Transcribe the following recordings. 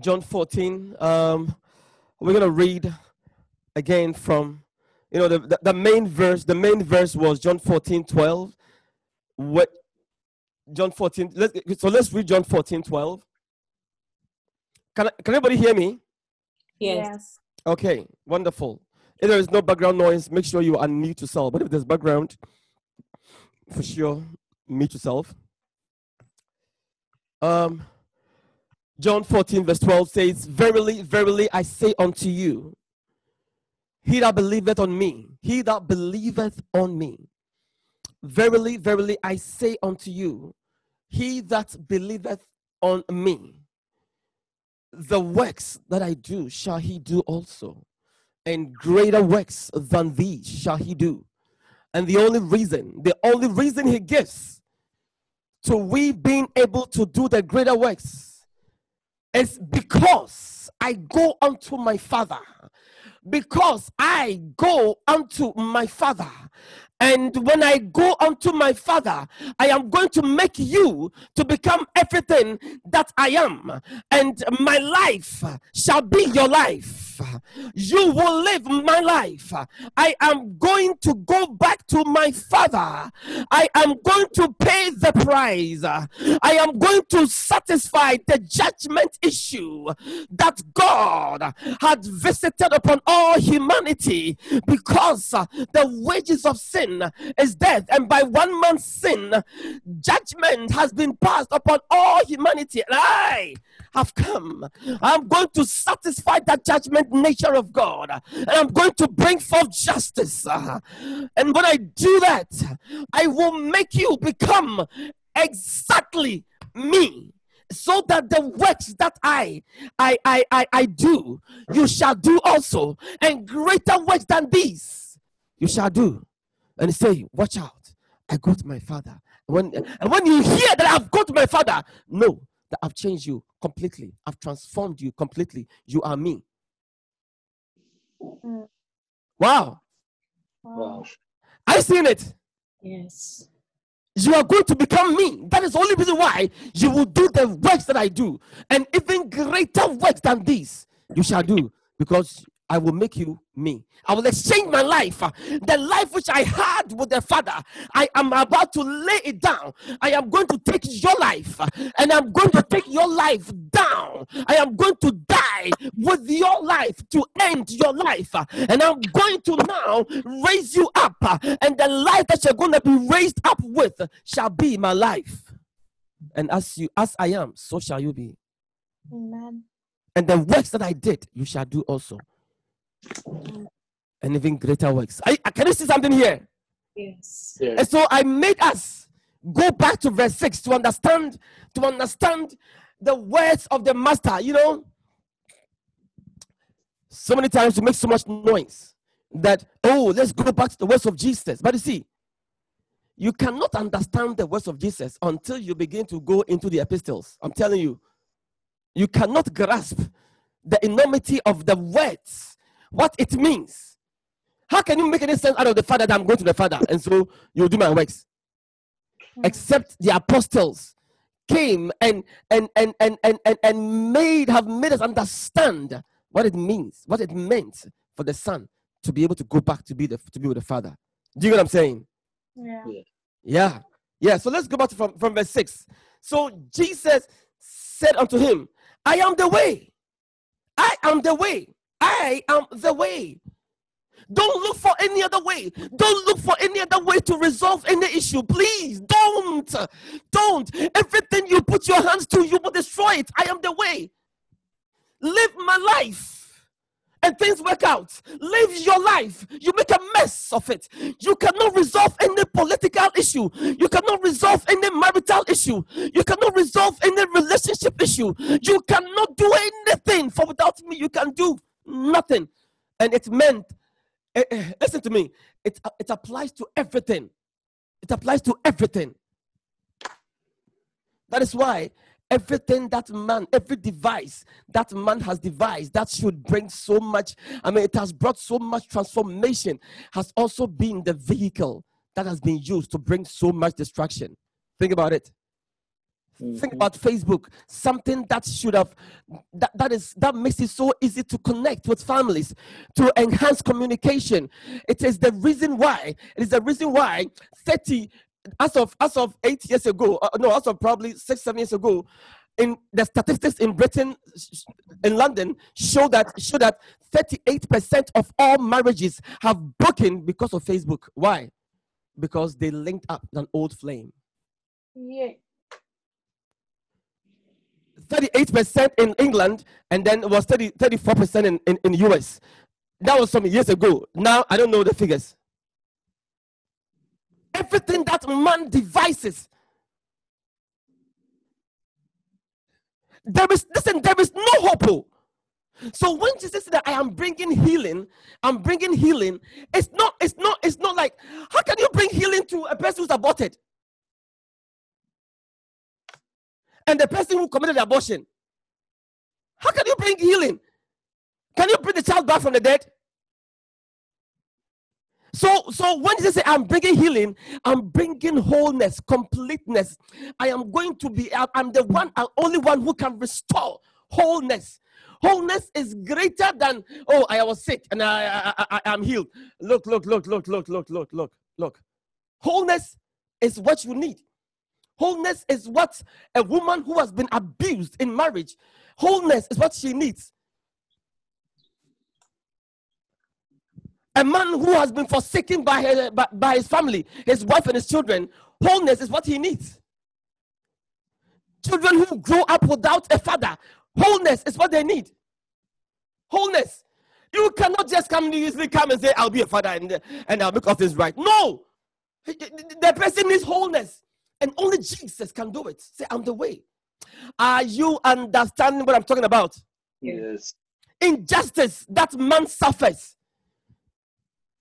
John 14. Um, we're going to read again from, you know, the, the, the main verse. The main verse was John 14, 12. What John 14. Let's, so let's read John 14, 12. Can, can everybody hear me? Yes. Okay, wonderful. If there is no background noise, make sure you unmute yourself. But if there's background, for sure, mute yourself. Um, John 14, verse 12 says, Verily, verily, I say unto you, he that believeth on me, he that believeth on me, verily, verily, I say unto you, he that believeth on me, the works that I do shall he do also, and greater works than these shall he do. And the only reason, the only reason he gives to we being able to do the greater works is because I go unto my Father. Because I go unto my Father. And when I go unto my Father, I am going to make you to become everything that I am. And my life shall be your life. You will live my life. I am going to go back to my Father. I am going to pay the price. I am going to satisfy the judgment issue that God had visited upon all humanity because the wages of sin is death, and by one man's sin, judgment has been passed upon all humanity. And I have come. I'm going to satisfy that judgment nature of God, and I'm going to bring forth justice. And when I do that, I will make you become exactly me so that the works that I, I I I I do you shall do also. And greater works than these you shall do. And say watch out I go to my father. When and when you hear that I've gone to my father know that I've changed you completely. I've transformed you completely. You are me Mm. wow Wow. I seen it Yes. you are going to become me. That is the only reason why you will do the works that I do, and even greater works than these you shall do, because I will make you me. I will exchange my life, uh, the life which I had with the Father. I am about to lay it down. I am going to take your life, uh, and I'm going to take your life down. I am going to die with your life to end your life, uh, and I'm going to now raise you up, and the life that you're going to be raised up with shall be my life. And as you, as I am, so shall you be. Amen. And the works that I did, you shall do also. And even greater works. I, I- can you see something here? Yes. And so I made us go back to verse 6 to understand to understand the words of the master. You know, so many times we make so much noise that oh, let's go back to the words of Jesus. But you see, you cannot understand the words of Jesus until you begin to go into the epistles. I'm telling you, you cannot grasp the enormity of the words, what it means. How can you make any sense out of the Father that I'm going to the Father and so you'll do my works? Hmm. Except the apostles came and and and and and and, and made have made us understand what it means, what it meant for the Son to be able to go back to be the to be with the Father. Do you know what I'm saying? Yeah. Yeah. Yeah. So let's go back to from, from verse 6. So Jesus said unto him, I am the way. I am the way. I am the way. Don't look for any other way. Don't look for any other way to resolve any issue. Please don't. Don't. Everything you put your hands to, you will destroy it. I am the way. Live my life. And things work out. Live your life. You make a mess of it. You cannot resolve any political issue. You cannot resolve any marital issue. You cannot resolve any relationship issue. You cannot do anything. For without me, you can do nothing. And it meant eh, eh, listen to me. It, it applies to everything. It applies to everything. That is why everything that man every device that man has devised that should bring so much i mean it has brought so much transformation has also been the vehicle that has been used to bring so much destruction. Think about it Think Mhm. about Facebook, something that should have that, that is that makes it so easy to connect with families, to enhance communication. It is the reason why, it is the reason why 30 as of as of eight years ago, uh, no, as of probably six, seven years ago, in the statistics in Britain, in London, show that show that 38% of all marriages have broken because of Facebook. Why? Because they linked up an old flame. Yeah. 38% in England, and then it was 30, 34% in, in, in US. That was some years ago. Now I don't know the figures. Everything that man devises. There is listen, there is no hope. oh. So when Jesus said that I am bringing healing, I'm bringing healing. It's not, it's not, it's not like how can you bring healing to a person who's aborted? And the person who committed the abortion. How can you bring healing? Can you bring the child back from the dead? So, so when Jesus say, "I'm bringing healing," I'm bringing wholeness, completeness. I am going to be. I'm- I'm the one and only one who can restore wholeness. Wholeness is greater than oh, I was sick and I, I, I, I am healed. Look, look, look, look, look, look, look, look, look. Wholeness is what you need. Wholeness is what a woman who has been abused in marriage, wholeness is what she needs. A man who has been forsaken by, her, by, by his family, his wife, and his children, wholeness is what he needs. Children who grow up without a father, wholeness is what they need. Wholeness. You cannot just come easily come and say, I'll be a father and, and I'll make all things right. No. The person needs wholeness. And only Jesus can do it. Say, I'm the way. Are you understanding what I'm talking about? Yes. Injustice that man suffers.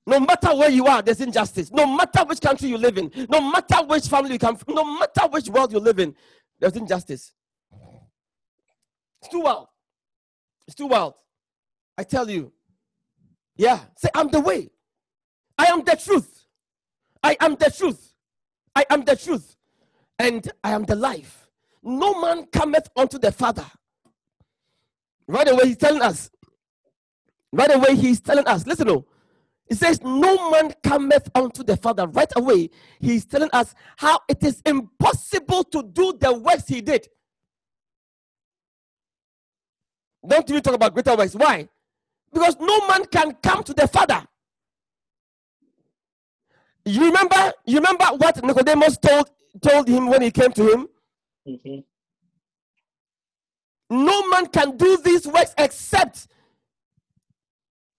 No matter where you are, there's injustice. No matter which country you live in, no matter which family you come from, no matter which world you live in, there's injustice. It's too wild. It's too wild. I tell you. Yeah. Say, I'm the way. I am the truth. I am the truth. I am the truth. And I am the life. No man cometh unto the Father. Right away, he's telling us. Right away, he's telling us. Listen, oh. He says, No man cometh unto the Father. Right away, he's telling us how it is impossible to do the works he did. Don't even talk about greater works. Why? Because no man can come to the Father. You remember, you remember what Nicodemus told told him when he came to him? Mhm. No man can do these works except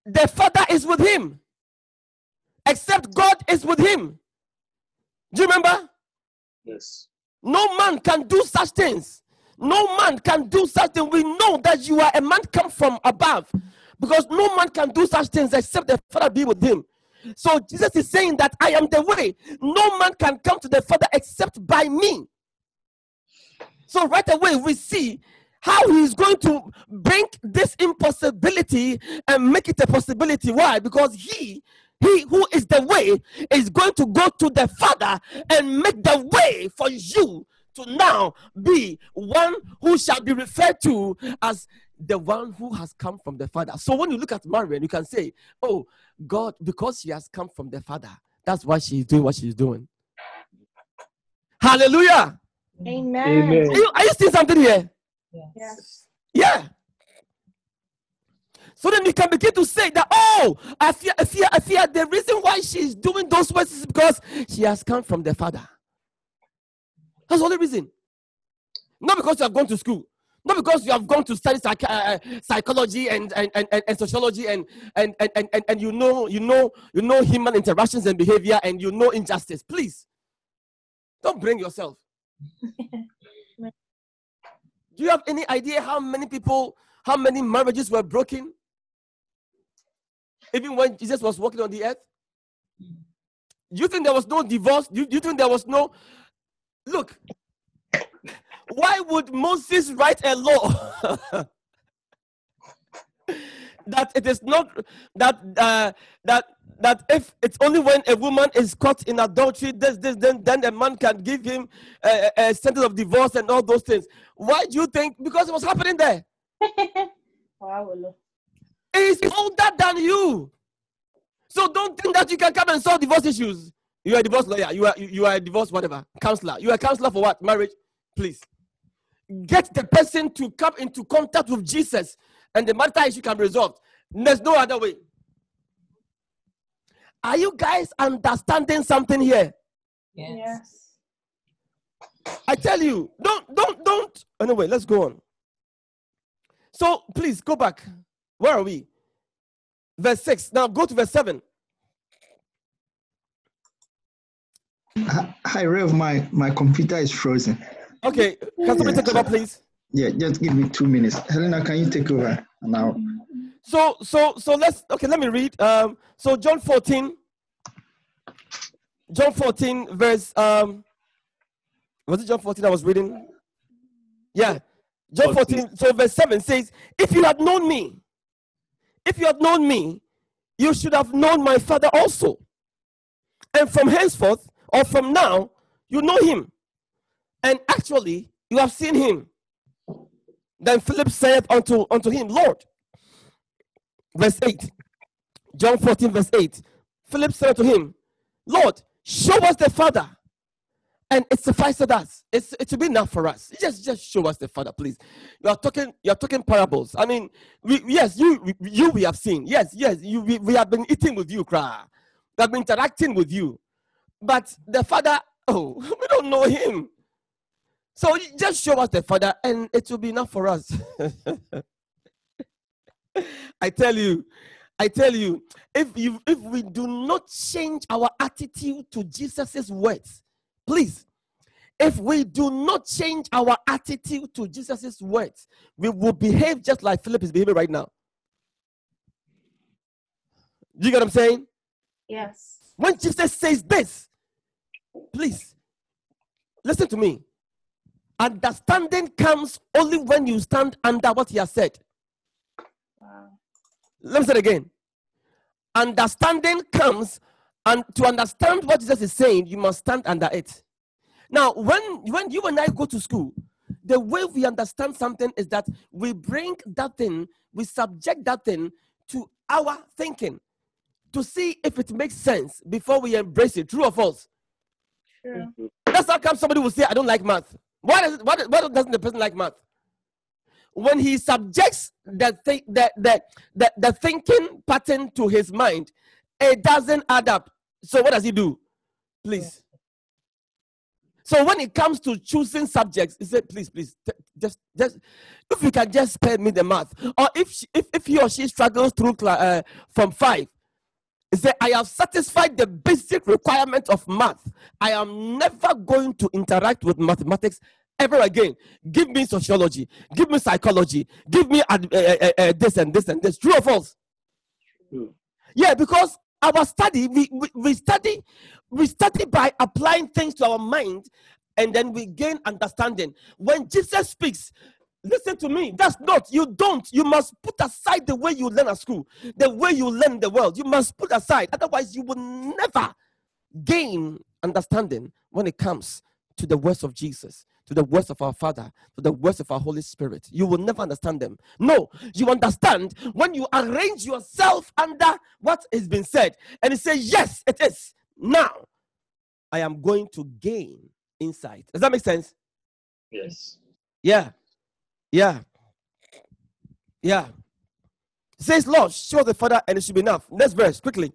the Father is with him. Except God is with him. Do you remember? Yes. No man can do such things. No man can do such things. We know that you are a man come from above because no man can do such things except the Father be with him. So Jesus is saying that I am the way. No man can come to the Father except by me. So right away we see how he is going to bring this impossibility and make it a possibility. Why? Because he he who is the way is going to go to the Father and make the way for you to now be one who shall be referred to as the one who has come from the Father. So when you look at Marian, you can say, Oh, God, because she has come from the Father, that's why she's doing what she's doing. Hallelujah. Amen. Amen. Are you, are you seeing something here? Yes. Yeah. So then you can begin to say that, oh, I fear, I fear, I fear. The reason why she's doing those words is because she has come from the Father. That's the only reason. Not because you have gone to school. Not because you have gone to study psych- uh, uh, psychology and, and, and, and, sociology and, and, and, and, and, and you know you know you know human interactions and behavior and you know injustice. Please don't bring yourself. Do you have any idea how many people, how many marriages were broken? Even when Jesus was walking on the earth? Do you think there was no divorce? Do you, do you think there was no. Look, why would Moses write a law that it is not that uh, that that if it's only when a woman is caught in adultery, this, this, then, then a man can give him a, a sentence of divorce and all those things. Why do you think? Because it was happening there. wow. He's older than you. So don't think that you can come and solve divorce issues. You are a divorce lawyer. You are you, you are a divorce whatever counselor. You are a counselor for what? Marriage. Please get the person to come into contact with Jesus, and the matter issue can be resolved. There's no other way. Are you guys understanding something here? Yes. Yes. I tell you, don't, don't, don't. Anyway, let's go on. So please go back. Where are we? Verse 6. Now go to verse 7. Hi, hi, Rev. My my computer is frozen. Okay, can somebody take over, please? Yeah, just give me two minutes. Helena, can you take over now? So, so, so let's, okay, let me read. Um, so John 14, John 14, verse, um, was it John 14 I was reading? Yeah, John 14, so verse 7 says, If you had known me, if you had known me, you should have known my Father also. And from henceforth, or from now, you know him. And actually, you have seen him. Then Philip said unto, unto him, Lord, verse 8, John 14, verse 8, Philip said to him, Lord, show us the Father, and it suffices us. It's, it be enough for us. Just, just show us the Father, please. You are talking, you are talking parables. I mean, we, yes, you, you we have seen. Yes, yes, you, we, we have been eating with you, cry. We have been interacting with you. But the Father, oh, we don't know him. So just show us the Father, and it will be enough for us. I tell you, I tell you, if you if we do not change our attitude to Jesus' words, please, if we do not change our attitude to Jesus' words, we will behave just like Philip is behaving right now. You get what I'm saying? Yes. When Jesus says this, please listen to me. Understanding comes only when you stand under what he has said. Wow. Let me say it again. Understanding comes, and to understand what Jesus is saying, you must stand under it. Now, when when you and I go to school, the way we understand something is that we bring that thing, we subject that thing to our thinking to see if it makes sense before we embrace it. True or false? True. That's how come somebody will say, I don't like math. Why, does it, why, does- why doesn't the person like math? When he subjects the, thi- the, the, the, the thinking pattern to his mind, it doesn't add up. So what does he do? Please. So when it comes to choosing subjects, he said, please, please, t- just, just, if you can just spare me the math, or if she, if, if he or she struggles through cla- uh, from five, he said, I have satisfied the basic requirement of math. I am never going to interact with mathematics ever again. Give me sociology, give me psychology, give me uh, uh, uh, this and this and this. True or false? True. Yeah, because our study, we, we, we study, we study by applying things to our mind, and then we gain understanding. When Jesus speaks, listen to me. That's not you don't. You must put aside the way you learn at school, the way you learn the world. You must put aside. Otherwise, you will never gain understanding when it comes to the words of Jesus, to the words of our Father, to the words of our Holy Spirit. You will never understand them. No, you understand when you arrange yourself under what has been said and you say, Yes, it is. Now, I am going to gain insight. Does that make sense? Yes. Yeah. Yeah. Yeah. It says, Lord, show the Father, and it should be enough. Next verse, quickly.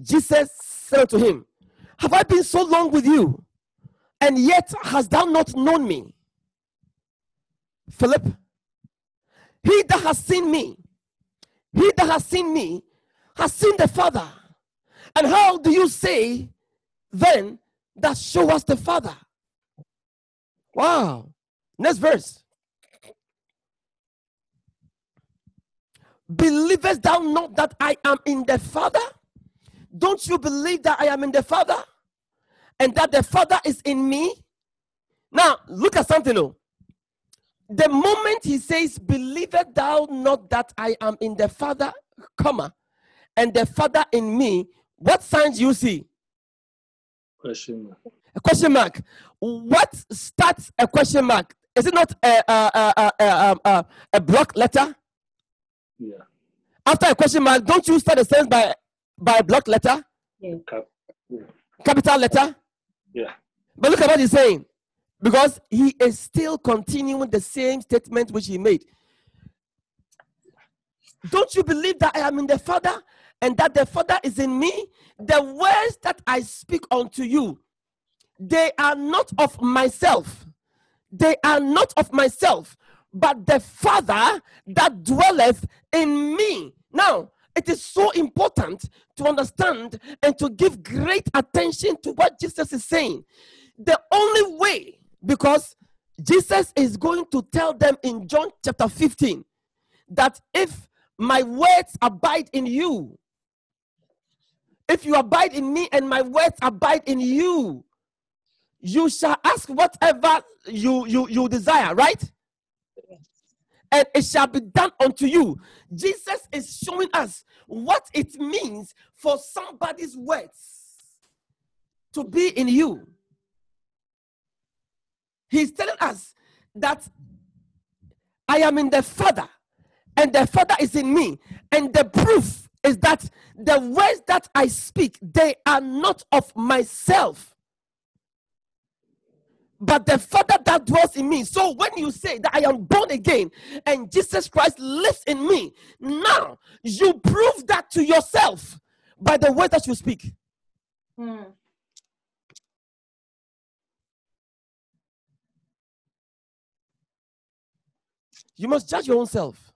Jesus said to him, Have I been so long with you, and yet hast thou not known me? Philip, he that has seen me, he that has seen me, has seen the Father. And how do you say then that show us the Father? Wow. Next verse. Believest thou not that I am in the Father? Don't you believe that I am in the Father? And that the Father is in me? Now, look at something. Oh. The moment he says, Believest thou not that I am in the Father, comma, and the Father in me, what signs you see? Question mark. A question mark. What starts a question mark? Is it not a, a, a, a, a, um, a, a block letter? Yeah. After a question mark, don't you start a sentence by, by a block letter, Cap. capital letter? Yeah. But look at what he's saying. Because he is still continuing the same statement which he made. Don't you believe that I am in the Father and that the Father is in me? The words that I speak unto you, they are not of myself. They are not of myself, but the Father that dwelleth in me. Now, it is so important to understand and to give great attention to what Jesus is saying. The only way, because Jesus is going to tell them in John chapter 15 that if my words abide in you, if you abide in me and my words abide in you, you shall ask whatever you you you desire, right? And it shall be done unto you. Jesus is showing us what it means for somebody's words to be in you. He's telling us that I am in the Father, and the Father is in me. And the proof is that the words that I speak, they are not of myself, but the Father that dwells in me. So when you say that I am born again and Jesus Christ lives in me, now you prove that to yourself by the words that you speak. Hmm. You must judge your own self.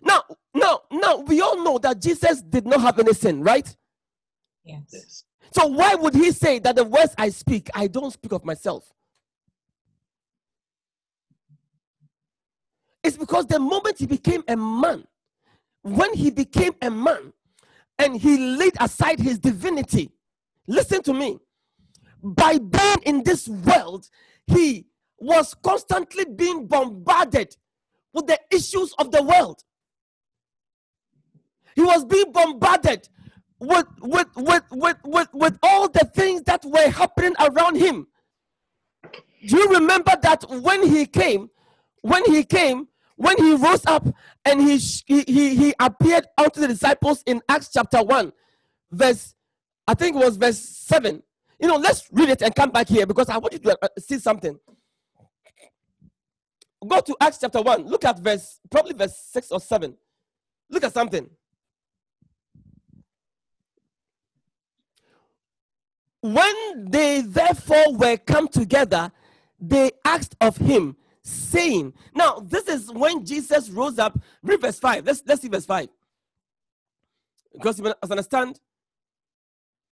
Now, now, now, we all know that Jesus did not have any sin, right? Yes. So why would he say that the words I speak, I don't speak of myself? It's because the moment he became a man, when he became a man and he laid aside his divinity, listen to me, by being in this world, he was constantly being bombarded with the issues of the world. He was being bombarded with, with, with, with, with, with all the things that were happening around him. Do you remember that when he came, when he came, when he rose up and he, he, he, appeared unto the disciples in Acts chapter 1, verse, I think it was verse 7. You know, let's read it and come back here because I want you to uh, see something. Go to Acts chapter 1. Look at verse, probably verse 6 or 7. Look at something. When they therefore were come together, they asked of him, saying, Now, this is when Jesus rose up. Read verse 5. Let's, let's see verse 5. Because you understand.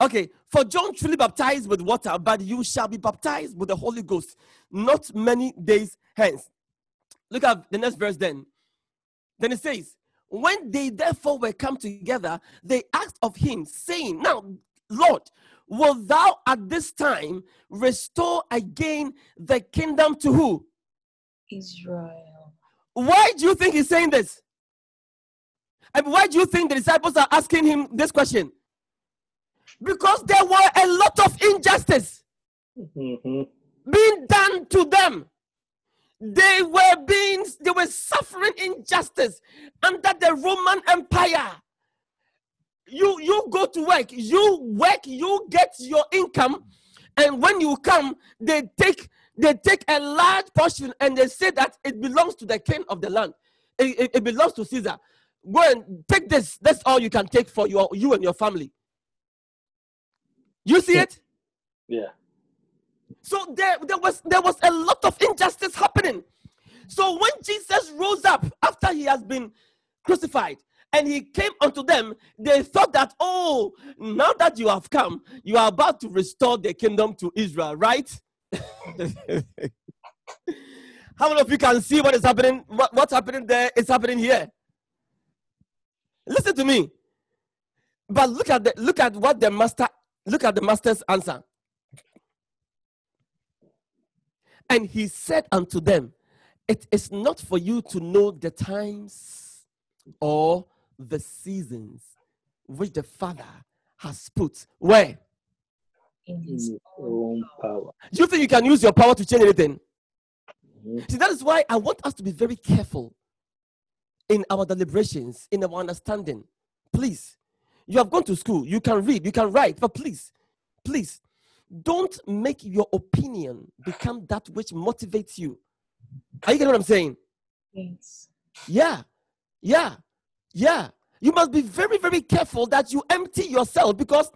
Okay, for John truly baptized with water, but you shall be baptized with the Holy Ghost not many days hence. Look at the next verse then. Then it says, When they therefore were come together, they asked of him, saying, Now, Lord, will thou at this time restore again the kingdom to who? Israel. Why do you think he's saying this? And why do you think the disciples are asking him this question? Because there were a lot of injustice Mm-hmm. being done to them. They were being, they were suffering injustice under the Roman Empire. You you go to work, you work, you get your income, and when you come, they take they take a large portion and they say that it belongs to the king of the land. It, it- it belongs to Caesar. Go and take this. That's all you can take for your you and your family. You see it? Yeah. So there, there was there was a lot of injustice happening. So when Jesus rose up after he has been crucified and he came unto them, they thought that, oh, now that you have come, you are about to restore the kingdom to Israel, right? How many of you can see what is happening? What, what's happening there is happening here. Listen to me. But look at the look at what the master look at the master's answer. And he said unto them, It is not for you to know the times or the seasons which the Father has put where? In In his his own power. Do you think you can use your power to change anything? Mhm. See, that is why I want us to be very careful in our deliberations, in our understanding. Please, you have gone to school, you can read, you can write, but please, please, don't make your opinion become that which motivates you. Are you getting what I'm saying? yes. Yeah, yeah, yeah. You must be very, very careful that you empty yourself because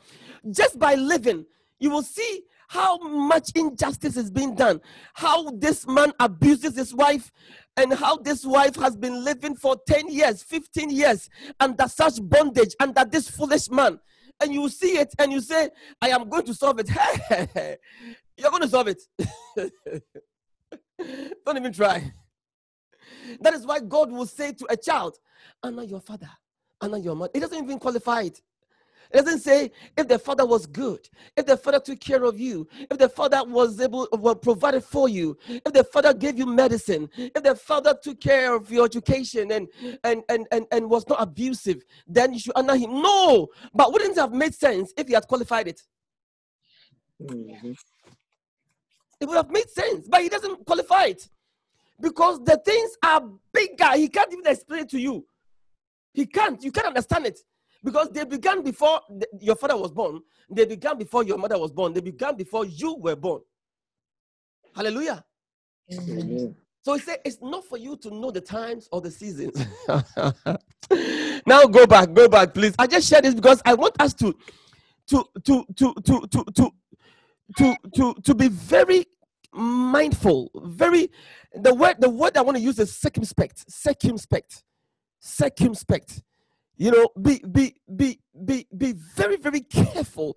just by living, you will see how much injustice is being done, how this man abuses his wife, and how this wife has been living for 10 years, 15 years under such bondage, under this foolish man. And you see it and you say, I am going to solve it. You're going to solve it. Don't even try. That is why God will say to a child, Honor your father, honor your mother. It doesn't even qualify it. It doesn't say if the father was good, if the father took care of you, if the father was able was provided for you, if the father gave you medicine, if the father took care of your education and and and and, and was not abusive, then you should honor him. No, but wouldn't it have made sense if he had qualified it? Mhm. It would have made sense, but he doesn't qualify it because the things are bigger. He can't even explain it to you. He can't. You can't understand it because they began before the- your father was born. They began before your mother was born. They began before you were born. Hallelujah. Amen. So he said, it's not for you to know the times or the seasons. now go back, go back, please. I just share this because I want us to to to to to to to to to, to be very mindful, very the word the word I want to use is circumspect, circumspect, circumspect. You know, be be be be be very very careful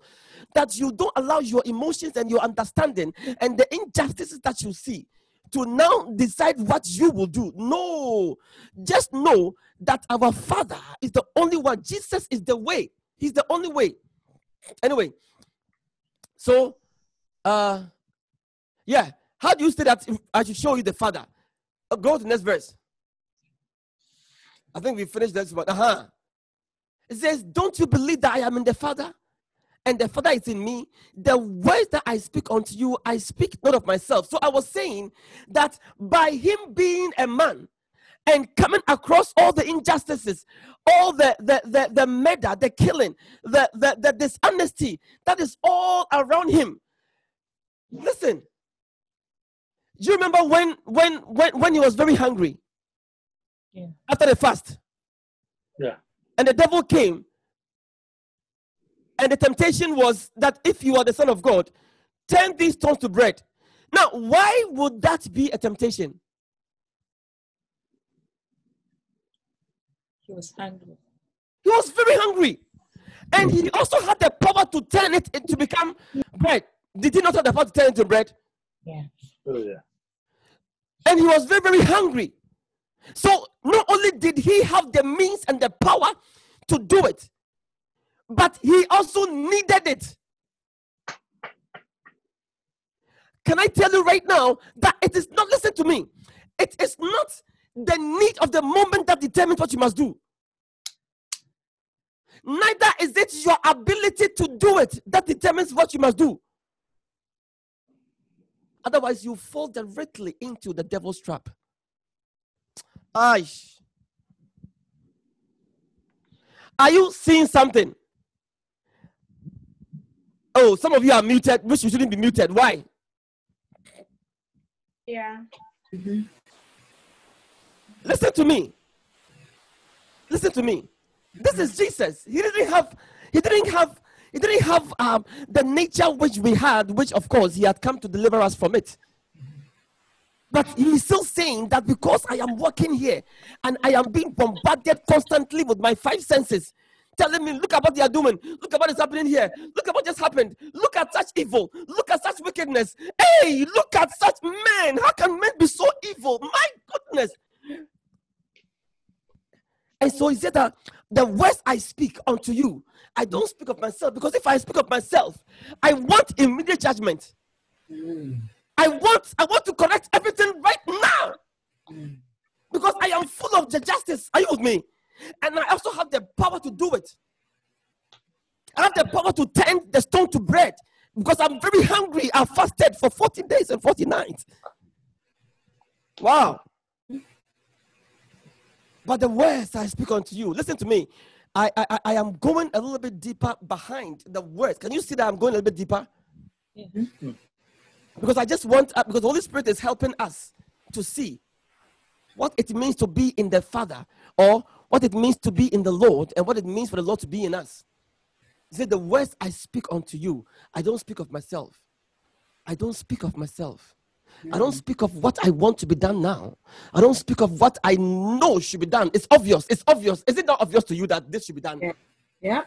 that you don't allow your emotions and your understanding and the injustices that you see to now decide what you will do. No, just know that our Father is the only one. Jesus is the way. He's the only way. Anyway, so uh yeah, how do you say that I should show you the Father? Uh, go to the next verse. I think we finished this one. Uh-huh. It says, Don't you believe that I am in the Father? And the Father is in me. The words that I speak unto you, I speak not of myself. So I was saying that by him being a man and coming across all the injustices, all the the the, the murder, the killing, the, the the dishonesty that is all around him. Listen. Do you remember when when when when he was very hungry? Yeah. After the fast. Yeah. And the devil came. And the temptation was that if you are the son of God, turn these stones to bread. Now, why would that be a temptation? He was hungry. He was very hungry. And he also had the power to turn it into become bread. Did he not have the power to turn it into bread? Yeah. Oh, yeah. And he was very, very hungry. So not only did he have the means and the power to do it, but he also needed it. Can I tell you right now that it is not, listen to me, it is not the need of the moment that determines what you must do. Neither is it your ability to do it that determines what you must do. Otherwise, you fall directly into the devil's trap. Aish. Are you seeing something? Oh, some of you are muted, which you shouldn't be muted. Why? Yeah. Mm-hmm. Listen to me. Listen to me. This is Jesus. He didn't have, he didn't have, he didn't have um, the nature which we had, which of course he had come to deliver us from it. But he's still saying that because I am working here and I am being bombarded constantly with my five senses, telling me, look at what they are doing, look at what is happening here, look at what just happened, look at such evil, look at such wickedness. Hey, look at such men. How can men be so evil? My goodness. And so he said that the words I speak unto you, I don't speak of myself because if I speak of myself, I want immediate judgment. I want I want to correct everything right now because I am full of the justice. Are you with me? And I also have the power to do it. I have the power to turn the stone to bread because I'm very hungry. I fasted for 40 days and 40 nights. Wow. But the words I speak unto you, listen to me. I, I, I- am going a little bit deeper behind the words. Can you see that I'm going a little bit deeper? Yeah. Because I just want, uh, because the Holy Spirit is helping us to see what it means to be in the Father or what it means to be in the Lord and what it means for the Lord to be in us. He said, The words I speak unto you, I don't speak of myself. I don't speak of myself. I don't speak of what I want to be done now. I don't speak of what I know should be done. It's obvious. It's obvious. Is it not obvious to you that this should be done? Yeah. Yeah.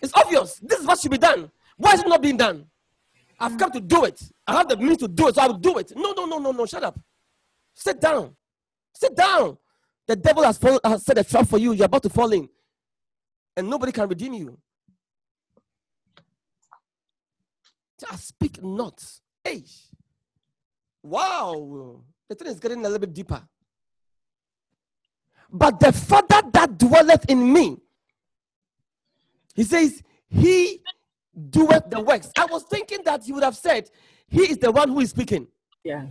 It's obvious. This is what should be done. Why is it not being done? I've come to do it. I have the means to do it, so I will do it. No, no, no, no, no. Shut up. Sit down. Sit down. The devil has, fall, has set a trap for you. You're about to fall in, and nobody can redeem you. I speak not. Hey. Wow. The thing is getting a little bit deeper. But the Father that dwelleth in me, he says, He doeth the works. I was thinking that he would have said, He is the one who is speaking. Yeah.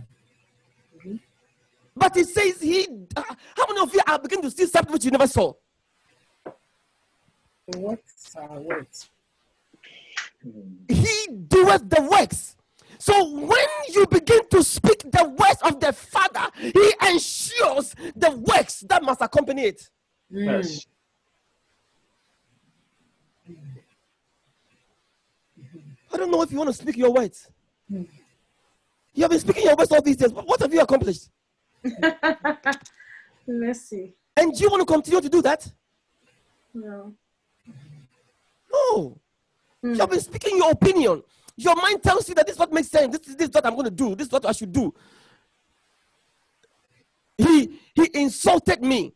But he says, He. uh, how many of you are beginning to see something which you never saw? Words are words. He doeth the works. So when you begin to speak the words of the Father, He ensures the works that must accompany it. Yes. I don't know if you want to speak your words. You have been speaking your words all these days. but What have you accomplished? Mercy. And do you want to continue to do that? No. No. You have been speaking your opinion. Your mind tells you that this is what makes sense. This is this is what I'm going to do. This is what I should do. He he insulted me.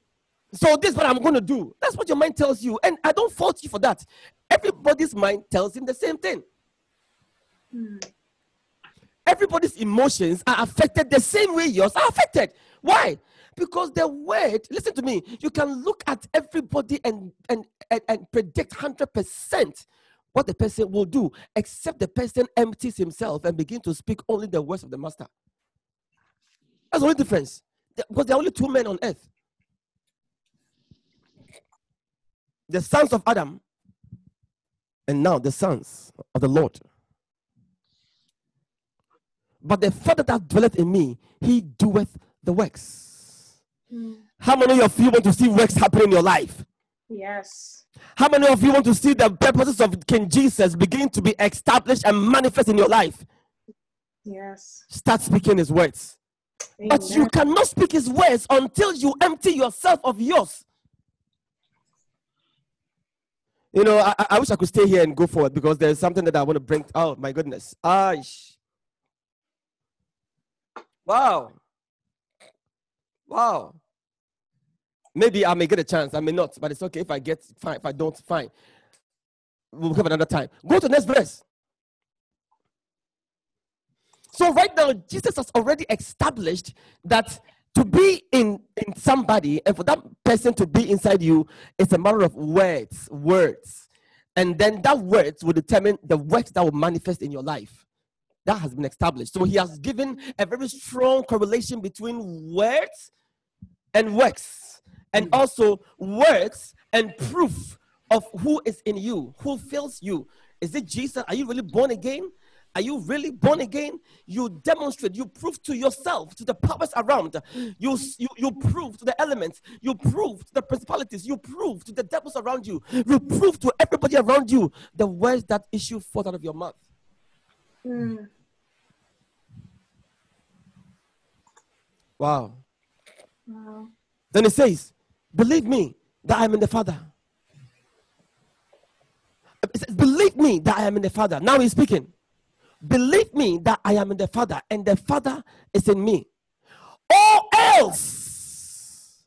So this is what I'm going to do. That's what your mind tells you. And I don't fault you for that. Everybody's mind tells him the same thing. Everybody's emotions are affected the same way yours are affected. Why? Because the word, listen to me, you can look at everybody and and, and, and predict 100% what the person will do, except the person empties himself and begin to speak only the words of the master. That's the only difference. Because there are only two men on earth. The sons of Adam, and now the sons of the Lord. But the Father that dwelleth in me, he doeth the works. Hmm. How many of you want to see works happen in your life? Yes. How many of you want to see the purposes of King Jesus begin to be established and manifest in your life? Yes. Start speaking his words. But you cannot speak his words until you empty yourself of yours. You know, I, I- I wish I could stay here and go forward because there's something that I want to bring. Oh my goodness. Aish. Wow. Wow. Maybe I may get a chance. I may not, but it's okay if I get fine. If I don't, fine. We'll have another time. Go to the next verse. So right now, Jesus has already established that to be in, in somebody and for that person to be inside you is a matter of words, words. And then that words will determine the works that will manifest in your life. That has been established. So he has given a very strong correlation between words and works, and also works and proof of who is in you, who fills you. Is it Jesus? Are you really born again? Are you really born again? You demonstrate, you prove to yourself, to the powers around. You, you, you prove to the elements, you prove to the principalities, you prove to the devils around you, you prove to everybody around you the words that issue forth out of your mouth. Mm. Wow. Wow. Then it says, Believe me that I am in the Father. Says, Believe me that I am in the Father. Now he's speaking. Believe me that I am in the Father, and the Father is in me. Or else,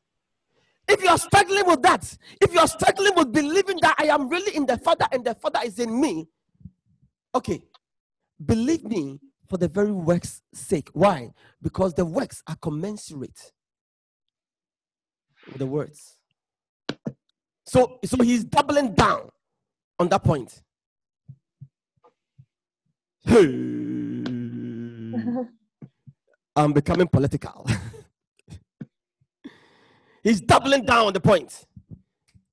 if you are struggling with that, if you are struggling with believing that I am really in the Father and the Father is in me, okay, believe me for the very work's sake. Why? Because the works are commensurate with the words. So, so he's doubling down. on that point. Hey, I'm becoming political. He's doubling down on the point.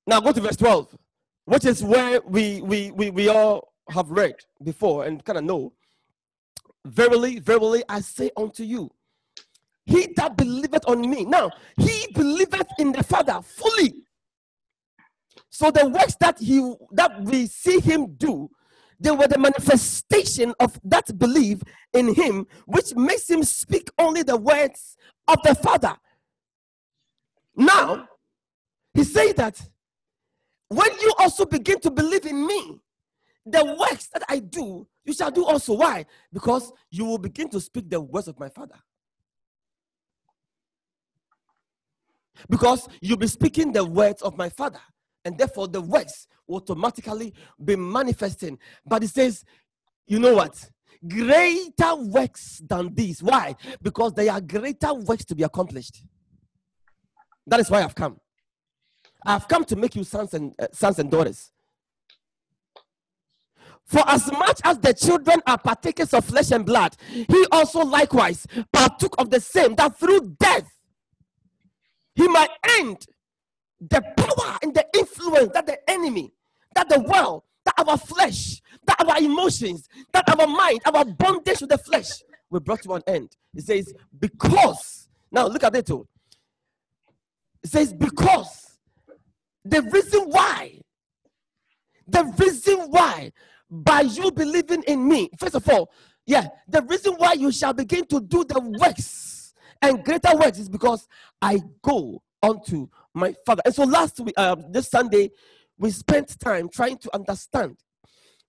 Now go to verse 12, which is where we we we, we all have read before and kind of know. Verily, verily, I say unto you, he that believeth on me. Now, he believeth in the Father fully. So the works that he that we see him do, they were the manifestation of that belief in him, which makes him speak only the words of the Father. Now, he says that when you also begin to believe in me, the works that I do, you shall do also. Why? Because you will begin to speak the words of my Father. Because you'll be speaking the words of my Father, and therefore the works will automatically be manifesting. But it says, you know what? Greater works than these. Why? Because there are greater works to be accomplished. That is why I've come. I've come to make you sons and uh, sons and daughters. For as much as the children are partakers of flesh and blood, he also likewise partook of the same, that through death he might end the power and the influence that the enemy, that the world, that our flesh, that our emotions, that our mind, our bondage with the flesh were brought to an end. It says, because, now look at it too. It says, because the reason why, the reason why, by you believing in me, first of all, yeah, the reason why you shall begin to do the works and greater works is because I go unto my Father. And so last week, um, this Sunday, we spent time trying to understand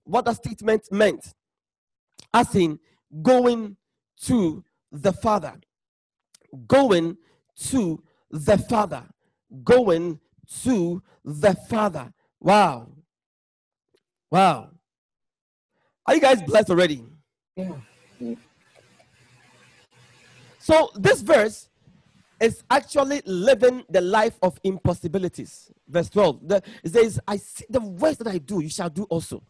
what the statement meant, as in going to the Father, going to the Father, going to the Father. Wow. Wow. Are you guys blessed already? Yeah. So this verse is actually living the life of impossibilities. Verse 12. The, it says, I see the works that I do, you shall do also.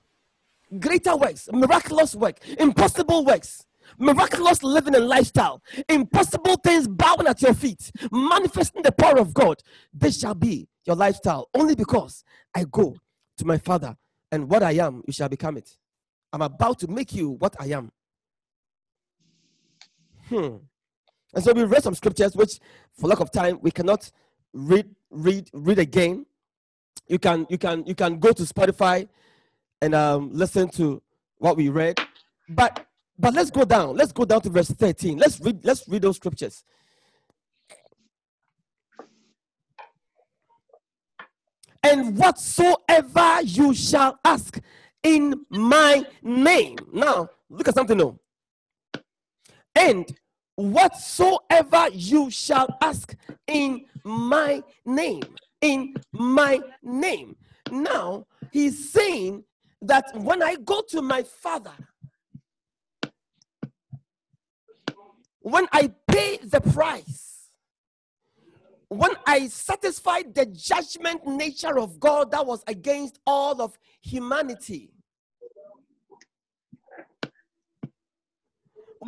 Greater works, miraculous work, impossible works, miraculous living and lifestyle, impossible things bowing at your feet, manifesting the power of God. This shall be your lifestyle only because I go to my Father, and what I am, you shall become it. I'm about to make you what I am. Hmm. And so we read some scriptures, which, for lack of time, we cannot read, read, read again. You can, you can, you can go to Spotify and um, listen to what we read. But, but let's go down. Let's go down to verse 13. Let's read, let's read those scriptures. And whatsoever you shall ask in my name. Now, look at something new. And whatsoever you shall ask in my name, in my name. Now, he's saying that when I go to my father, when I pay the price, when I satisfy the judgment nature of God that was against all of humanity,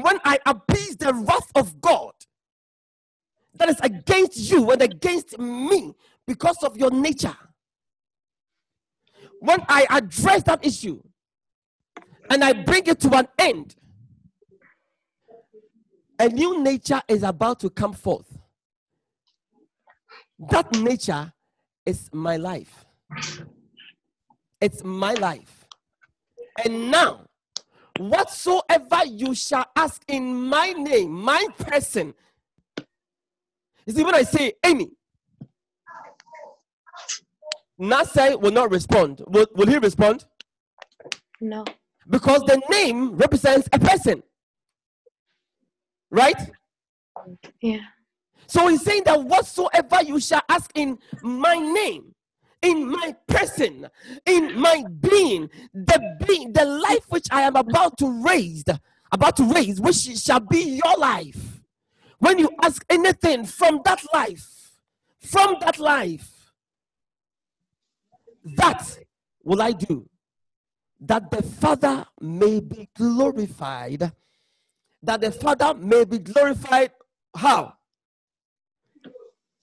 when I appease the wrath of God that is against you and against me because of your nature, when I address that issue and I bring it to an end, a new nature is about to come forth. That nature is my life. It's my life. And now, whatsoever you shall ask in my name, my person. You see, when I say Amy, Nasai will not respond. Will, will he respond? No. Because the name represents a person. Right? Yeah. So he's saying that whatsoever you shall ask in my name, in my person, in my being, the being, the life which I am about to raise, about to raise, which shall be your life. When you ask anything from that life, from that life, that will I do that the Father may be glorified. That the Father may be glorified. How?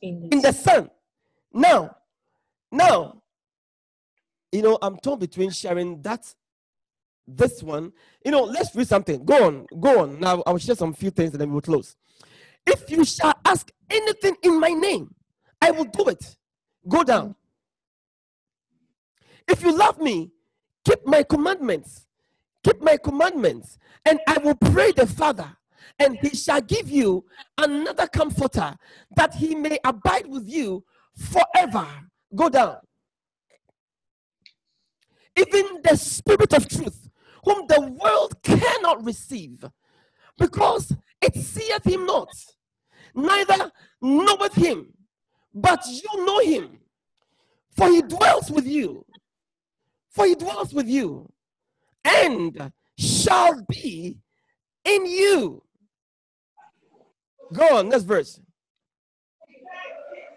In In the Son. Now, now, you know, I'm torn between sharing that, this one. You know, let's read something. Go on, go on. Now, I will share some few things and then we will close. If you shall ask anything in my name, I will do it. Go down. If you love me, keep my commandments. Keep my commandments, and I will pray the Father, and he shall give you another comforter that he may abide with you forever. Go down. Even the Spirit of truth, whom the world cannot receive, because it seeth him not, neither knoweth him, but you know him, for he dwells with you. For he dwells with you and shall be in you. Go on, next verse.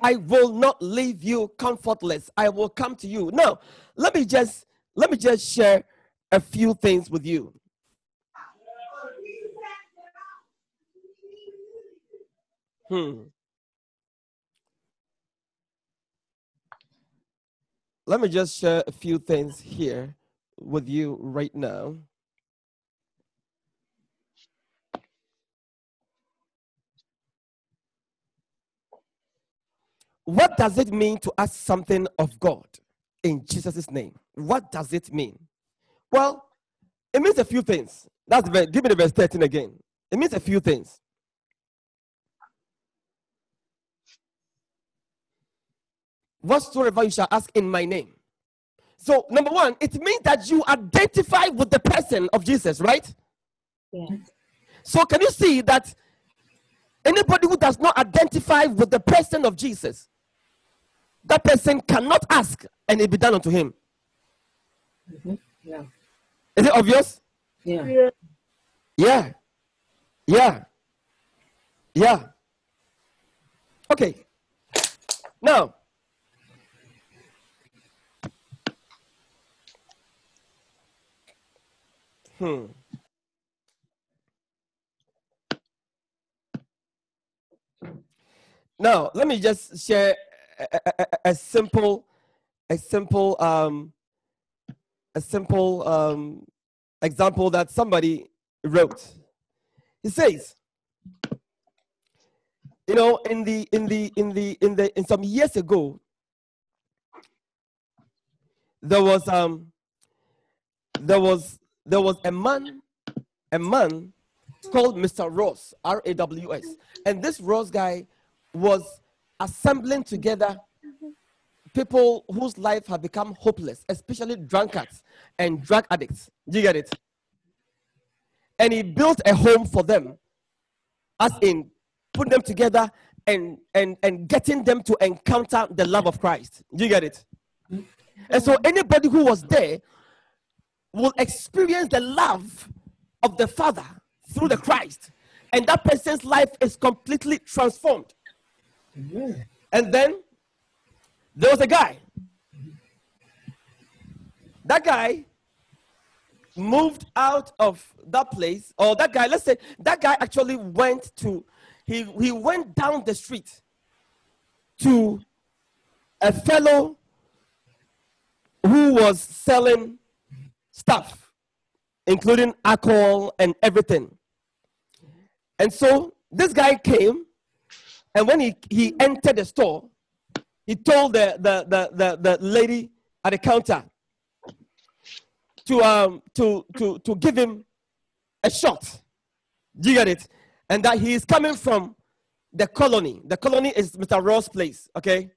I will not leave you comfortless. I will come to you. Now, let me just let me just share a few things with you. Hmm. Let me just share a few things here with you right now. What does it mean to ask something of God in Jesus' name? What does it mean? Well, it means a few things. That's the, give me the verse 13 again. It means a few things. Whatsoever you shall ask in my name. So, number one, it means that you identify with the person of Jesus, right? Yeah. So, can you see that anybody who does not identify with the person of Jesus, that person cannot ask and it be done unto him? Yeah. Is it obvious? Yeah. Yeah. Yeah. Yeah. Okay. Now, hmm. Now, let me just share a, a- a- a simple, a simple, um, a simple um, example that somebody wrote. He says, you know, in the in the in the in the in some years ago, there was um there was there was a man, a man called Mr. Ross, R-A-W-S. And this Ross guy was assembling together people whose life had become hopeless, especially drunkards and drug addicts. You get it? And he built a home for them, as in putting them together and and and getting them to encounter the love of Christ. You get it? And so anybody who was there will experience the love of the Father through the Christ, and that person's life is completely transformed. And then there was a guy. That guy moved out of that place, or that guy, let's say that guy actually went to, he, he went down the street to a fellow who was selling stuff, including alcohol and everything. And so this guy came, and when he, he entered the store, he told the, the, the, the, the lady at the counter to, um, to, to, to give him a shot. Do you get it? And that he is coming from the colony. The colony is Mr. Ross' place, okay?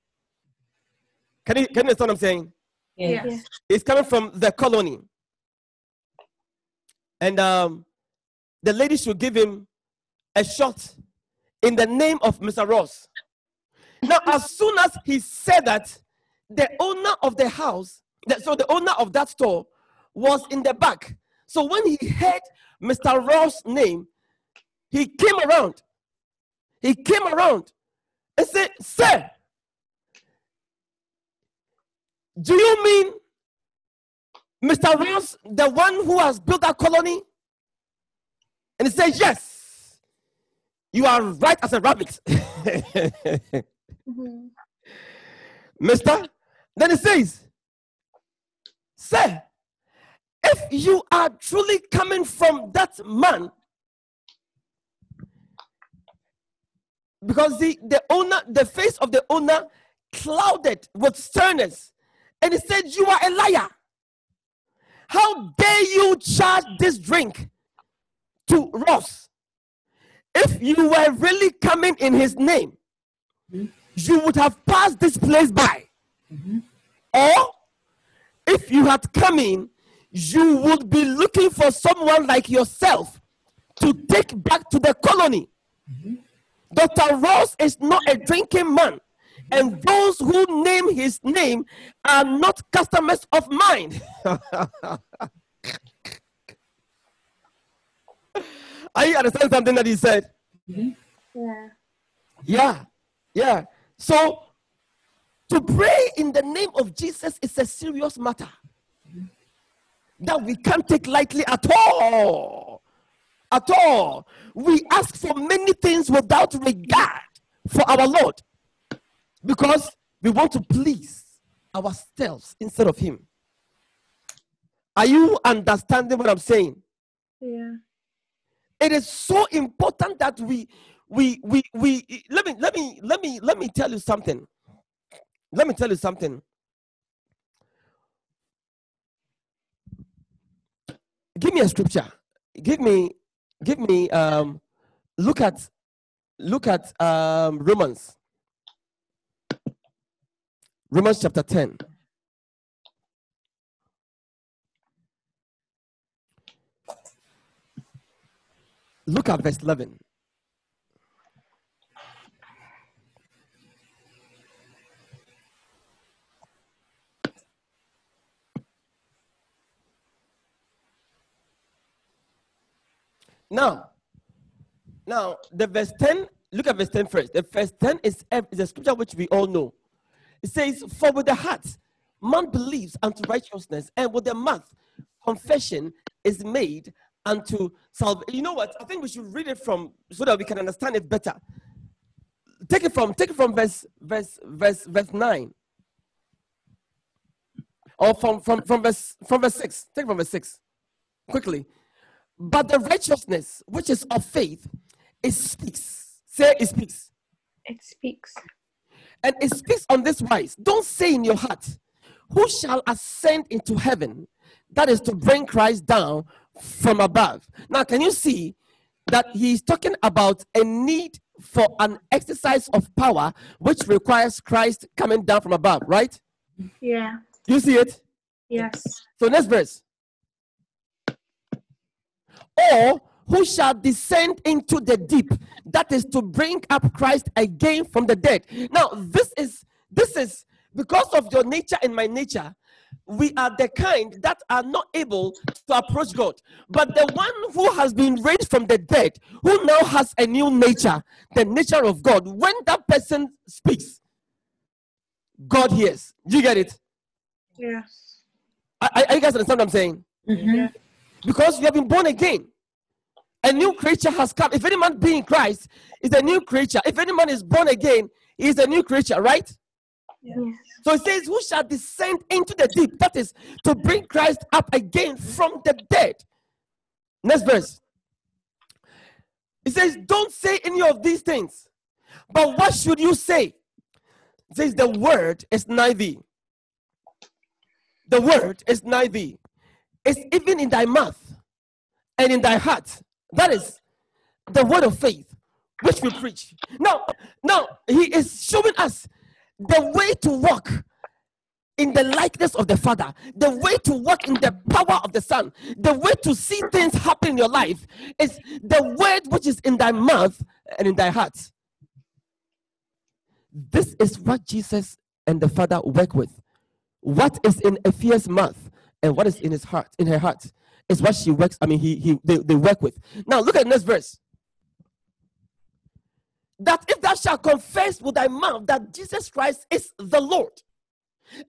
Can you, can you understand what I'm saying? Yes. Yeah. He's coming from the colony. And um, the lady should give him a shot in the name of Mr. Ross. Now, as soon as he said that, the owner of the house, so the owner of that store, was in the back. So when he heard Mr. Ross' name, he came around. He came around and said, Sir, do you mean Mr. Ross, the one who has built that colony? And he says, Yes, you are right as a rabbit. Mhm. Mister, then it says, Sir, if you are truly coming from that man, because the, the owner, the face of the owner clouded with sternness, and he said, You are a liar. How dare you charge this drink to Ross? If you were really coming in his name, you would have passed this place by. Or if you had come in, you would be looking for someone like yourself to take back to the colony. Dr. Ross is not a drinking man, and those who name his name are not customers of mine. Are you understand something that he said? Yeah. Yeah, yeah. So to pray in the name of Jesus is a serious matter that we can't take lightly at all. At all. We ask for many things without regard for our Lord because we want to please ourselves instead of Him. Are you understanding what I'm saying? Yeah. It is so important that we we we we let me let me let me let me tell you something. Let me tell you something. Give me a scripture. Give me give me um look at look at um romans. Romans chapter 10 look at verse 11 Now, now the verse 10, look at verse 10 first. The verse 10 is, is a scripture which we all know. It says, For with the heart man believes unto righteousness, and with the mouth confession is made unto salvation. You know what? I think we should read it from so that we can understand it better. Take it from take it from verse verse verse verse 9. Or from from from verse from verse 6. Take it from verse 6. Quickly. But the righteousness which is of faith, it speaks. Say it speaks. It speaks. And it speaks on this wise Don't say in your heart, Who shall ascend into heaven? That is to bring Christ down from above. Now, can you see that he's talking about a need for an exercise of power which requires Christ coming down from above, right? Yeah. You see it? Yes. So, next verse. Or who shall descend into the deep? That is to bring up Christ again from the dead. Now, this is this is because of your nature and my nature. We are the kind that are not able to approach God. But the one who has been raised from the dead, who now has a new nature, the nature of God, when that person speaks, God hears. Do you get it? Yes. Are, are you guys understand what I'm saying? Mm-hmm. Yeah. because you have been born again. A new creature has come. If any man be in Christ, is a new creature. If any man is born again, he is a new creature, right? Yes. So it says, Who shall descend into the deep? That is to bring Christ up again from the dead. Next verse. It says, Don't say any of these things. But what should you say? It says, The word is nigh thee. The word is nigh thee. It's even in thy mouth and in thy heart. That is the word of faith which we preach. Now, now he is showing us the way to walk in the likeness of the Father, the way to walk in the power of the Son, the way to see things happen in your life is the word which is in thy mouth and in thy heart. This is what Jesus and the Father work with. What is in Ephia's mouth and what is in his heart, in her heart, is what she works. I mean, he he they, they work with. Now look at next verse. That if thou shalt confess with thy mouth that Jesus Christ is the Lord,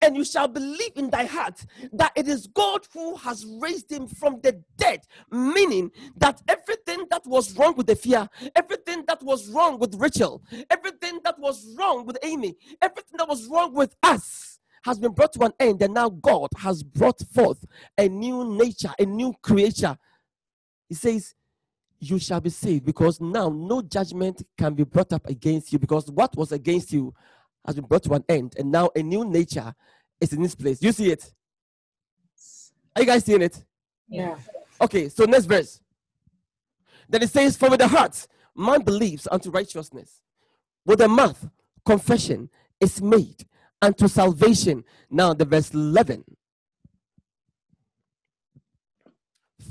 and you shall believe in thy heart that it is God who has raised him from the dead, meaning that everything that was wrong with the fear, everything that was wrong with Rachel, everything that was wrong with Amy, everything that was wrong with us has been brought to an end, and now God has brought forth a new nature, a new creature. He says, You shall be saved because now no judgment can be brought up against you because what was against you has been brought to an end, and now a new nature is in this place. You see it? Are you guys seeing it? Yeah. Okay, so next verse. Then it says, For with the heart man believes unto righteousness, with the mouth confession is made unto salvation. Now, the verse 11.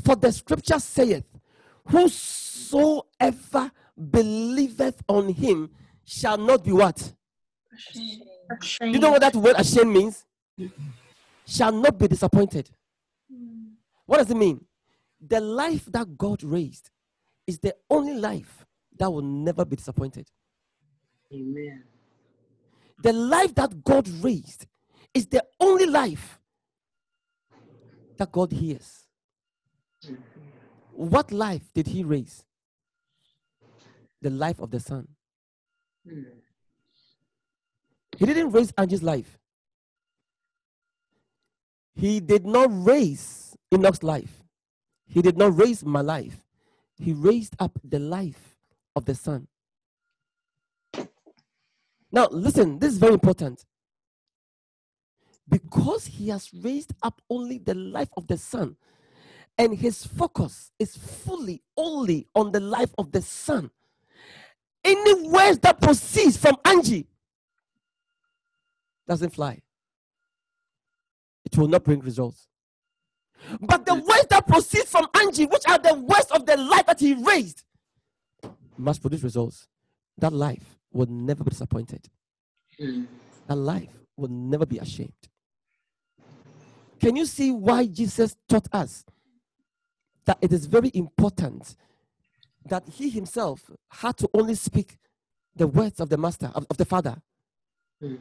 For the scripture saith, Whosoever believeth on him shall not be what? Ashamed. You know what that word ashamed means? Shall not be disappointed. Mm. What does it mean? The life that God raised is the only life that will never be disappointed. Amen. The life that God raised is the only life that God hears. What life did He raise? The life of the Son. He didn't raise Angie's life. He did not raise Enoch's life. He did not raise my life. He raised up the life of the Son. Now, listen, this is very important. Because he has raised up only the life of the Son, and his focus is fully only on the life of the Son. Any words that proceeds from Angie doesn't fly. It will not bring results. But the words that proceed from Angie, which are the words of the life that he raised, must produce results. That life will never be disappointed. Mm. That life will never be ashamed. Can you see why Jesus taught us that it is very important that he himself had to only speak the words of the master, of, of the father? Mm.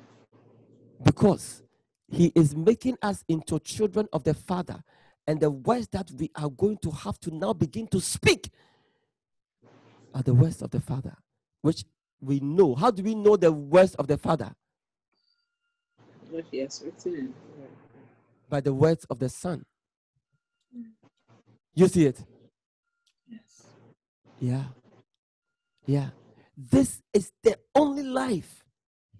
Because he is making us into children of the father. And the words that we are going to have to now begin to speak are the words of the father, which we know. How do we know the words of the father? Has written in the word. By the words of the son. You see it? Yes. Yeah. Yeah. This is the only life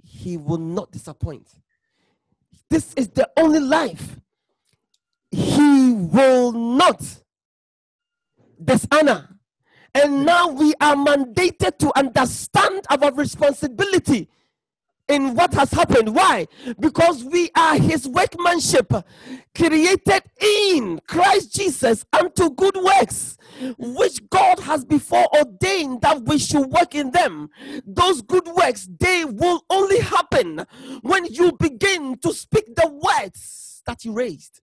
he will not disappoint. This is the only life he will not dishonor. And now we are mandated to understand our responsibility in what has happened. Why? Because we are his workmanship, created in Christ Jesus unto good works, which God has before ordained that we should work in them. Those good works, they will only happen when you begin to speak the words that he raised.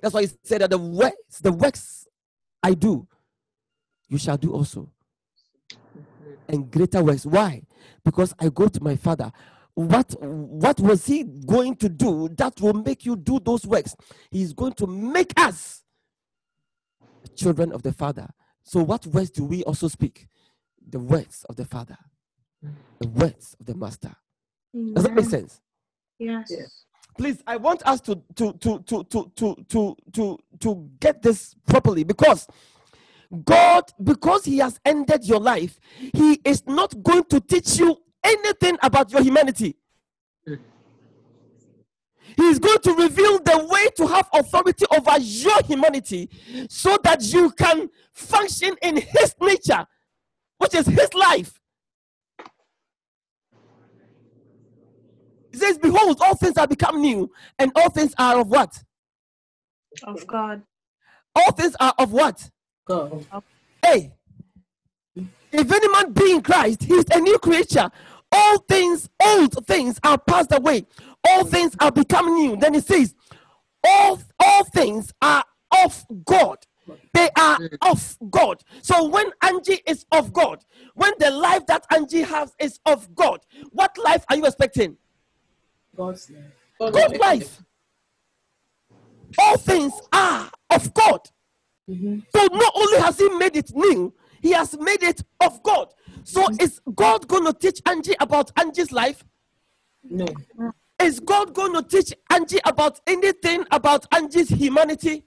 That's why he said that the works, the works I do, you shall do also. And greater works. Why? Because I go to my father. What what was he going to do that will make you do those works? He's going to make us children of the Father. So, what words do we also speak? The words of the Father, the words of the Master. Does that make sense? Yes. Yeah. please i want us to to to to to to to to, to get this properly because god because he has ended your life he is not going to teach you anything about your humanity. He is going to reveal the way to have authority over your humanity so that you can function in his nature which is his life. He says behold all things are become new and all things are of what? Of God. all things are of what God. Hey, if any man be in Christ, he is a new creature. All things, old things are passed away. All things are become new. Then he says, all, all things are of God. They are of God. So when Angie is of God, when the life that Angie has is of God, what life are you expecting? God's life. God's life. All things are of God. Mhm. So not only has He made it new, He has made it of God. So is God going to teach Angie about Angie's life? No. Is God going to teach Angie about anything about Angie's humanity?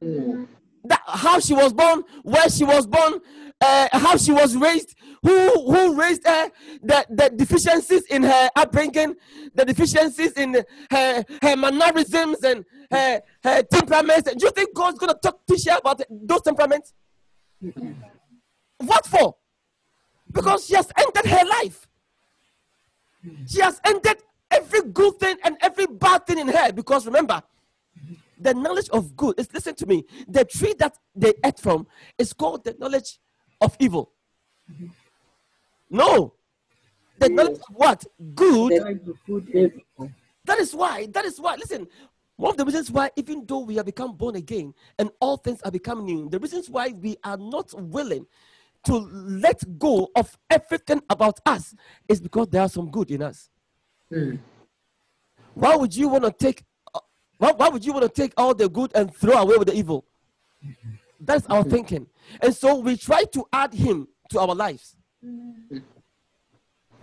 No. That how she was born, where she was born, uh, how she was raised, who who raised her, the, the deficiencies in her upbringing, the deficiencies in her her mannerisms and her her temperaments. Do you think God's gonna talk teach her about those temperaments? What for? Because she has ended her life. She has ended every good thing and every bad thing in her. Because remember, the knowledge of good is listen to me. The tree that they ate from is called the knowledge of evil. No. The knowledge of what? Good. The life of good and evil. That is why. That is why. Listen, one of the reasons why, even though we have become born again and all things are become new, the reasons why we are not willing to let go of everything about us is because there are some good in us. Mm. Why would you want to take? uh, Why, why would you want to take all the good and throw away with the evil? That's our thinking, and so we try to add him to our lives.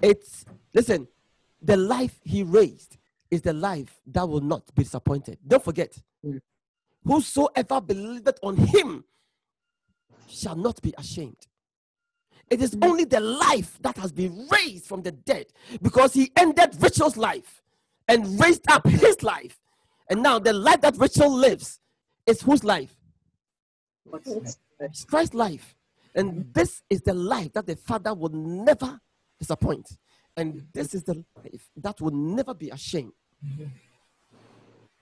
It's listen, the life he raised is the life that will not be disappointed. Don't forget, Mm. whosoever believeth on him shall not be ashamed. It is mm. only the life that has been raised from the dead because he ended Rachel's life and raised up his life. And now the life that Rachel lives is whose life? Life? It's Christ's life. And mm. this is the life that the Father will never disappoint. And mm. this is the life that will never be ashamed.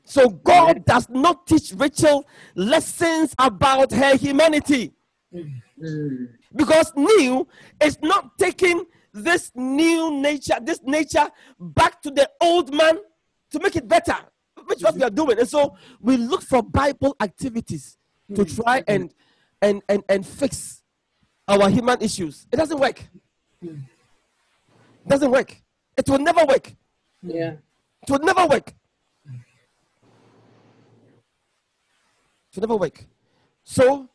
So God does not teach Rachel lessons about her humanity Mm. because new is not taking this new nature, this nature back to the old man to make it better, which is what we are doing. And so we look for Bible activities to mm. try mm-hmm. and and and and fix our human issues. It doesn't work. It doesn't work. It will never work. Yeah. It would never work. It would never work. So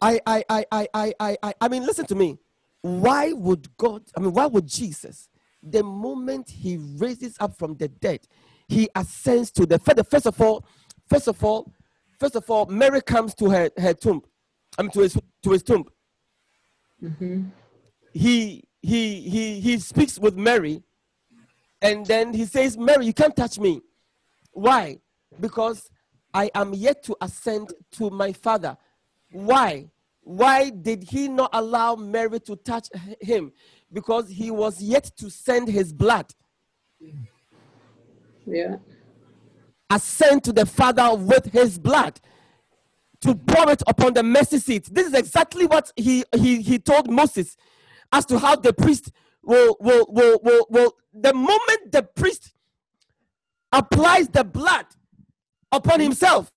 I I I I I I I, I mean listen to me. Why would God, I mean, why would Jesus, the moment he raises up from the dead, he ascends to the feather. First of all, first of all, first of all, Mary comes to her, her tomb. I mean to his to his tomb. Mm-hmm. He he he he speaks with Mary and then he says, "Mary, you can't touch me. Why? Because I am yet to ascend to my Father. Why? Why did he not allow Mary to touch him? Because he was yet to send his blood, Yeah. ascend to the Father with his blood." To pour it upon the mercy seat. This is exactly what he, he, he told Moses as to how the priest will, will, will, will, will, the moment the priest applies the blood upon himself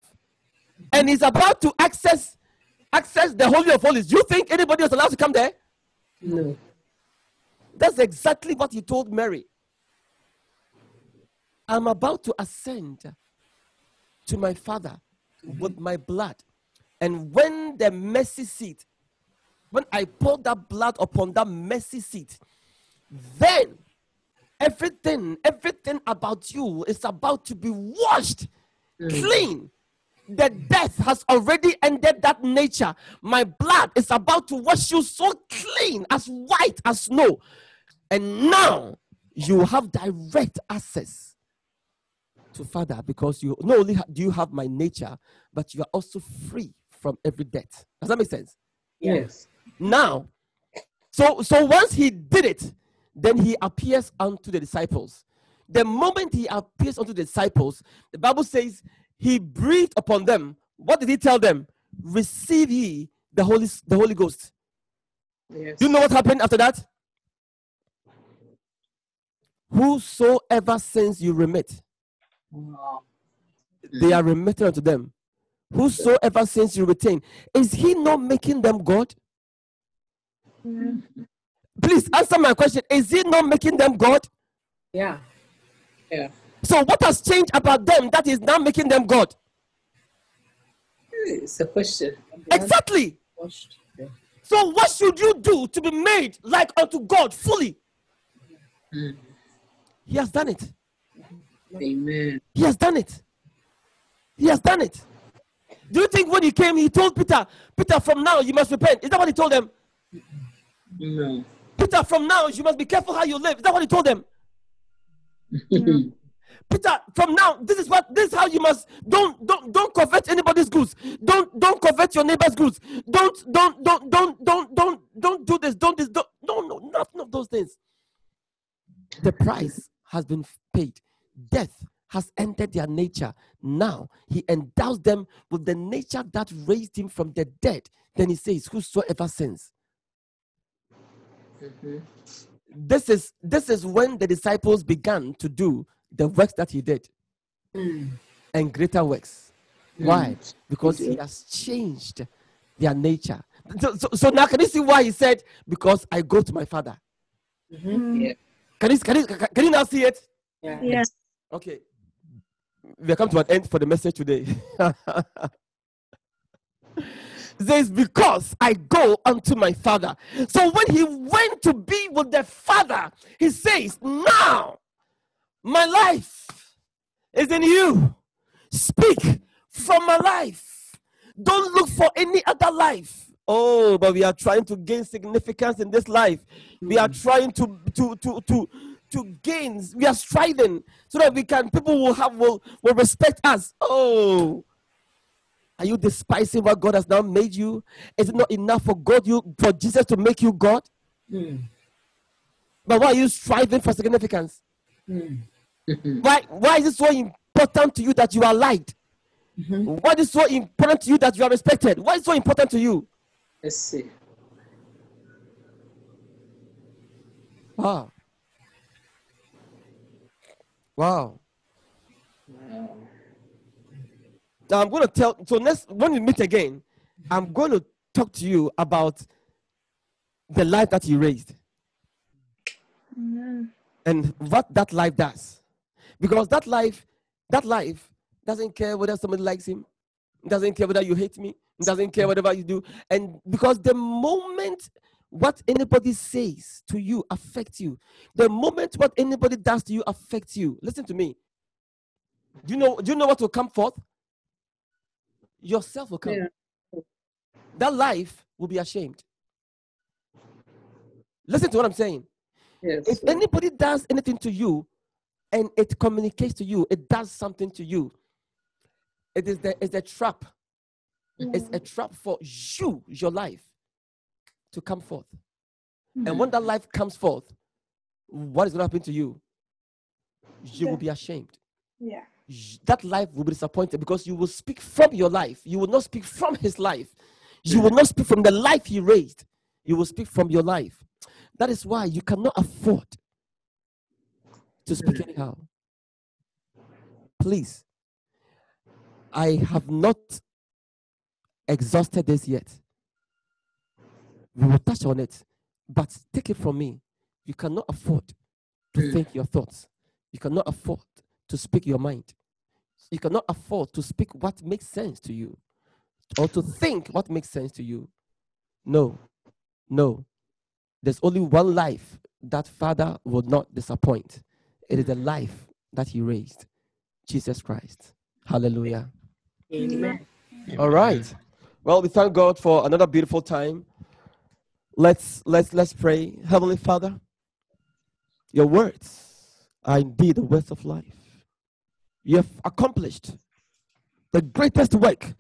and is about to access access the holy of holies do you think anybody was allowed to come there? No. that's exactly what he told mary. I'm about to ascend to my father with my blood. And when the mercy seat when i pour that blood upon that mercy seat then everything everything about you is about to be washed mm. clean. The death has already ended that nature. My blood is about to wash you so clean as white as snow. And now you have direct access to father because you not only do you have my nature but you are also free from every debt. Does that make sense? Yes. now so so once he did it then he appears unto the disciples. The moment he appears unto the disciples the bible says he breathed upon them. What did he tell them? Receive ye the holy the holy ghost. Yes. do you know what happened after that? Whosoever sins you remit. Wow. they are remitted unto them. Whosoever sins you retain. Is he not making them god mm. Please answer my question is he not making them god Yeah. Yeah. So, what has changed about them that is now making them God? It's a question. Exactly. Yeah. So, what should you do to be made like unto God fully? Mm. He has done it. Amen. He has done it. He has done it. Do you think when he came, he told Peter, Peter, from now you must repent? Is that what he told them? No. Peter, from now you must be careful how you live. Is that what he told them? Peter, from now, this is what this is how you must don't don't don't covet anybody's goods. Don't don't covet your neighbor's goods. Don't don't don't don't don't don't don't do this. Don't this. Don't, no no nothing of those things. The price has been paid. Death has entered their nature. Now he endows them with the nature that raised him from the dead. Then he says, Whosoever sins. Mhm. This is this is when the disciples began to do the works that he did Mm. and greater works. Why? Mm. Because he has changed their nature. So, so, so now can you see why he said, Because I go to my father? Mhm. Yeah. Can you, can you, can can you now see it? Yeah. Yes. Okay. We have come to an end for the message today. Says, Because I go unto my father. So when he went to be with the father, he says, Now my life is in you. Speak from my life. Don't look for any other life. Oh, but we are trying to gain significance in this life. We are hmm. trying to to to to to gain. We are striving so that we can people will have will, will respect us. Oh, are you despising what God has now made you? Is it not enough for God you for Jesus to make you God? Mm. But why are you striving for significance? Mm. Why why is it so important to you that you are liked? Mhm. What is so important to you that you are respected? What is so important to you? Let's see. Wow. Wow. Wow. Now I'm going to tell. So next, when we meet again, I'm going to talk to you about the life that you raised Amen. and what that life does, because that life, that life doesn't care whether somebody likes him, doesn't care whether you hate me, doesn't care whatever you do, and because the moment what anybody says to you affects you, the moment what anybody does to you affects you. Listen to me. Do you know? Do you know what will come forth? Yourself will come. Yeah. That life will be ashamed. Listen to what I'm saying. Yes. If anybody does anything to you and it communicates to you, it does something to you. It is the it's a trap. It's mm-hmm. a trap for you, your life, to come forth. And mm-hmm. when that life comes forth, what is going to happen to you? You will be ashamed. Yeah. That life will be disappointed because you will speak from your life. You will not speak from his life. You will not speak from the life he raised. You will speak from your life. That is why you cannot afford to speak anyhow. Please, I have not exhausted this yet. We will touch on it, but take it from me. You cannot afford to Mm. think your thoughts. You cannot afford to speak your mind. You cannot afford to speak what makes sense to you or to think what makes sense to you. No, no. There's only one life that Father will not disappoint. It is the life that He raised, Jesus Christ. Hallelujah. Amen. All right. Well, we thank God for another beautiful time. Let's let's let's pray. Heavenly Father, your words are indeed the words of life. You have accomplished the greatest work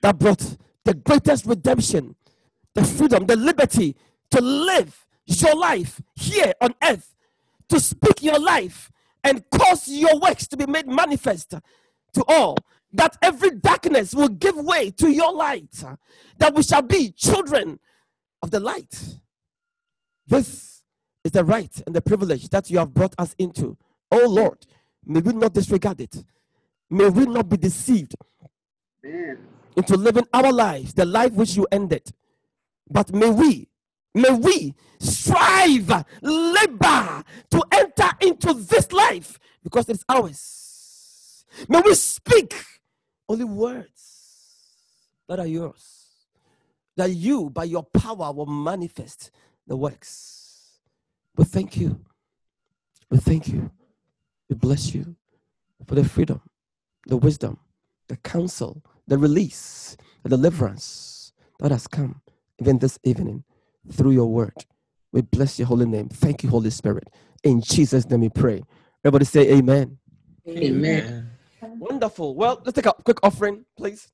that brought the greatest redemption, the freedom, the liberty to live your life here on earth, to speak your life and cause your works to be made manifest to all, that every darkness will give way to your light, that we shall be children of the light. This is the right and the privilege that you have brought us into. Oh Lord, may we not disregard it. May we not be deceived Amen. into living our lives, the life which you ended. But may we May we strive, labor to enter into this life because it's ours. May we speak only words that are yours, that you, by your power, will manifest the works. We thank you. We thank you. We bless you for the freedom, the wisdom, the counsel, the release, the deliverance that has come even this evening through your word. We bless your holy name. Thank you, Holy Spirit. In Jesus' name we pray. Everybody say amen. Amen. Wonderful. Well, let's take a quick offering, please.